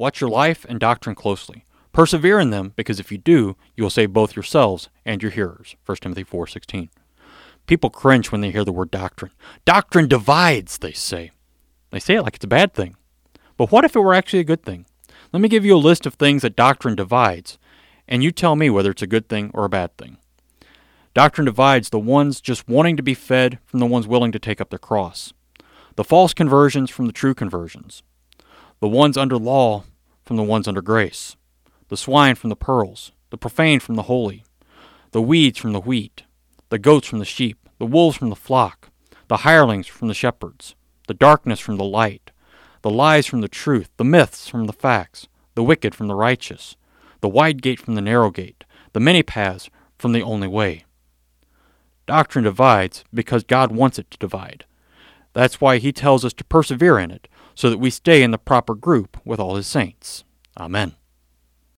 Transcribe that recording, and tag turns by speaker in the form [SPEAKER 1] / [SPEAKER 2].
[SPEAKER 1] Watch your life and doctrine closely. Persevere in them, because if you do, you will save both yourselves and your hearers. 1 Timothy 4:16. People cringe when they hear the word doctrine. Doctrine divides, they say. They say it like it's a bad thing. But what if it were actually a good thing? Let me give you a list of things that doctrine divides, and you tell me whether it's a good thing or a bad thing. Doctrine divides the ones just wanting to be fed from the ones willing to take up the cross, the false conversions from the true conversions, the ones under law from the ones under grace, the swine from the pearls, the profane from the holy, the weeds from the wheat, the goats from the sheep, the wolves from the flock, the hirelings from the shepherds, the darkness from the light, the lies from the truth, the myths from the facts, the wicked from the righteous, the wide gate from the narrow gate, the many paths from the only way. Doctrine divides because God wants it to divide. That's why he tells us to persevere in it, so that we stay in the proper group with all his saints. Amen.